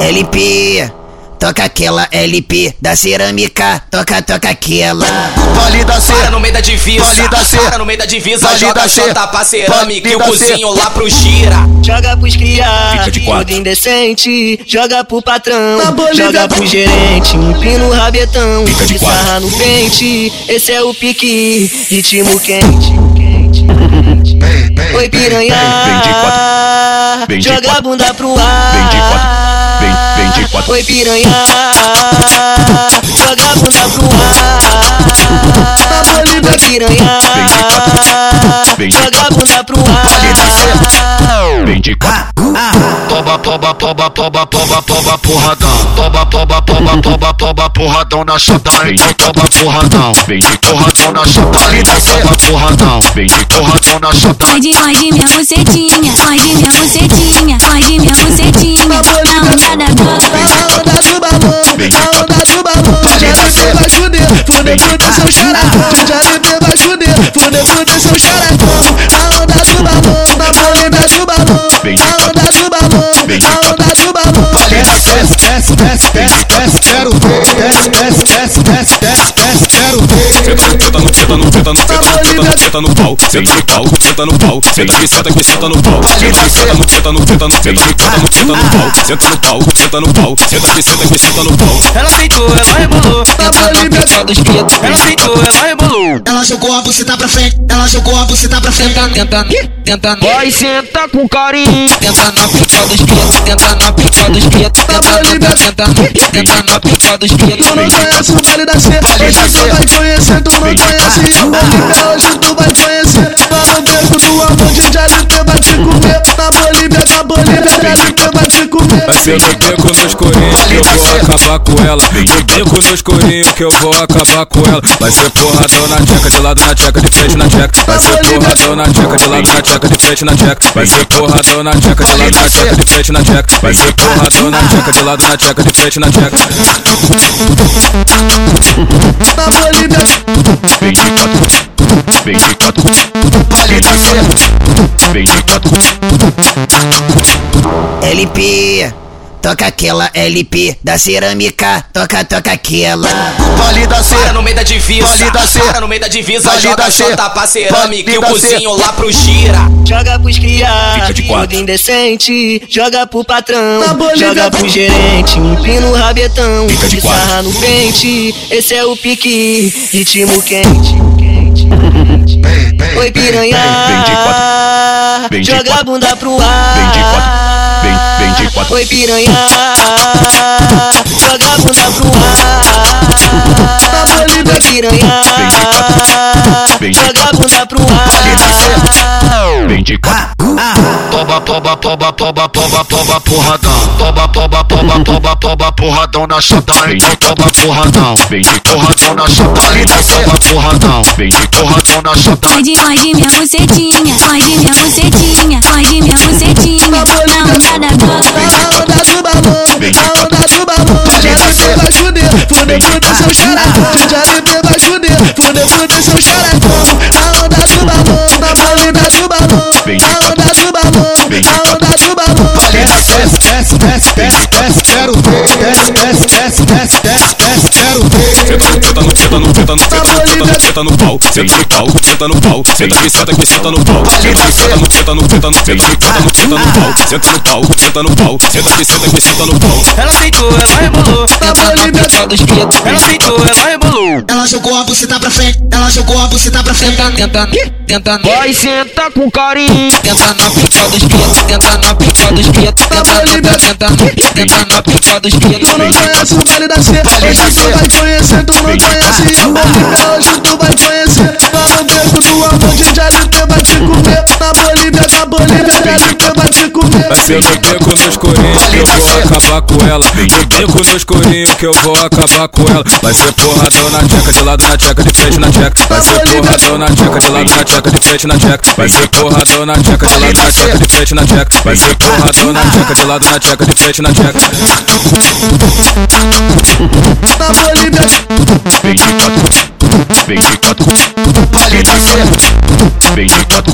LP, toca aquela LP da cerâmica, toca, toca aquela. Vale da cera, no meio da divisa, Vale da C. para no meio da divisa, Vale joga da C. janta pra cerâmica e o cozinho lá pro gira. Joga pros criar, Fica de quatro. tudo indecente. Joga pro patrão, joga pro gerente. Empina o rabetão, Fica de quatro. sarra no pente. Esse é o pique, ritmo quente. Oi piranha, joga a bunda pro ar. Vem, vem de quatro. Oi piranha, joga a bunda pro ar. Oi piranha, joga a bunda pro ar. Vem de quatro. Toba, toba, toba, toba, toba, toba, porradão. Toba, toba, toba, toba, toba, porradão na chata. Então toba, porradão. Vem de. Porradão na chata. Então toba, porradão. Vem de. Porradão na chata. Pode, pode minha bucetinha, pode minha bucetinha, pode minha bucetinha, onda do balão, balão. JLP vai fuder, fuder, fuder seu xaracão. JLP vai fuder, fuder, fuder seu xaracão. Na onda do balão, na polêmica do balão. Na onda do balão, na onda do balão. Desce, desce, Senta no, senta no, senta no, senta no, pau, senta no pau, senta no pau, senta que senta que senta no pau, senta no, senta no, senta no, senta no, senta senta no, senta no pau, senta no pau, senta no pau, senta que senta que senta no pau. Ela sentou, ela rebolou. Na polêmica Ela sentou, ela rebolou. Ela jogou a buceta pra frente, ela jogou a buceta pra frente. Tenta, tenta, vai senta com carinho. Tenta na pica dos pies, tenta na pica dos pies, tenta, tenta, tenta, tenta na pica dos pies. Tu não conhece o Vale da C, hoje tu vai conhecer, tu não conhece hoje tu Vai ser no beco no escurinho que eu vou acabar com ela. No beco no escurinho que eu vou acabar com ela. Vai ser porradão na tcheca, de lado na tcheca, de frente na tcheca. Vai ser porradão na tcheca, de lado na tcheca, de frente na tcheca. Vai ser porradão na tcheca, de lado na tcheca, de frente na tcheca. Vai ser porradão na tcheca, de lado na tcheca, de frente na tcheca. Na Bolívia, Vem de quatro. Vem de quatro. Vale da C, Vem de quatro. LP, toca aquela LP da cerâmica, toca, toca aquela. Vale da C, Para no meio da divisa, Vale da C. para no meio da divisa, Vale joga da C. pra cerâmica e o cozinho lá pro gira. Joga pros criar, Fica de quatro. indecente. Joga pro patrão, joga pro gerente. Empina o rabetão, Fica de sarra no pente. Esse é o pique, ritmo quente. Oi piranha, Vem de quatro. Vem de joga a quatro. bunda pro ar. Vem de quatro. Vem, vem de quatro. Oi piranha, joga a bunda pro ar. Oi piranha, Vem de joga a bunda pro ar. Vem de quatro. Toba, toba, toba, toba, toba, toba, porradão. Toba, toba, toba, toba, toba, porradão na chata. Então toba, porradão. Vem de. Porradão na chata. Então toba, porradão. Vem de. Porradão na chata. Pode, pode minha bucetinha, pode minha bucetinha, pode minha bucetinha, na onda da bola. na onda do balão, na onda do balão. Vai fuder, fuder, seu vai fuder, fuder, fuder seu xaracão. Na onda do balão, na polêmica do balão. Na onda do balão, na onda do balão. Desce, desce, desce, desce, desce, quero ver. Desce, desce, desce, desce, desce, desce, quero ver. Senta no, senta no, senta no, senta no, senta no, senta no pau, senta no pau, senta no pau, senta que senta que senta no pau. Senta no, senta no, senta no, senta no, senta no, senta no, senta no pau, senta no pau, senta no pau, senta que senta que senta no pau. Ela sentou, ela rebolou. Ela sentou, ela rebolou. Ela jogou a buceta pra frente, ela jogou a buceta pra frente. Tenta, tenta, vai senta com carinho. Tenta na pica dos pies, tenta na pica dos pies, tenta, tenta, tenta, tenta pica dos pies. Tu não conhece o Vale da C, hoje tu vai conhecer. Tu não conhece o Bolívia, hoje tu vai conhecer. Lá no do amor de JLP vai te comer. Na Bolívia, na Bolívia, JLP vai te comer. Vai ser no beco no escurinho que eu vou acabar com ela. No beco no escurinho que eu vou acabar com ela. Vai ser porradão na tcheca, de lado na tcheca, de frente na tcheca. Vai ser porradão na tcheca, de lado na tcheca, de frente na tcheca. Vai ser porradão na tcheca, de lado na tcheca, de frente na tcheca. Vai ser porradão na tcheca, de lado na tcheca, de frente na tcheca. Na Bolívia, Vem de quatro. Vem de. Vale da C, Vem de quatro.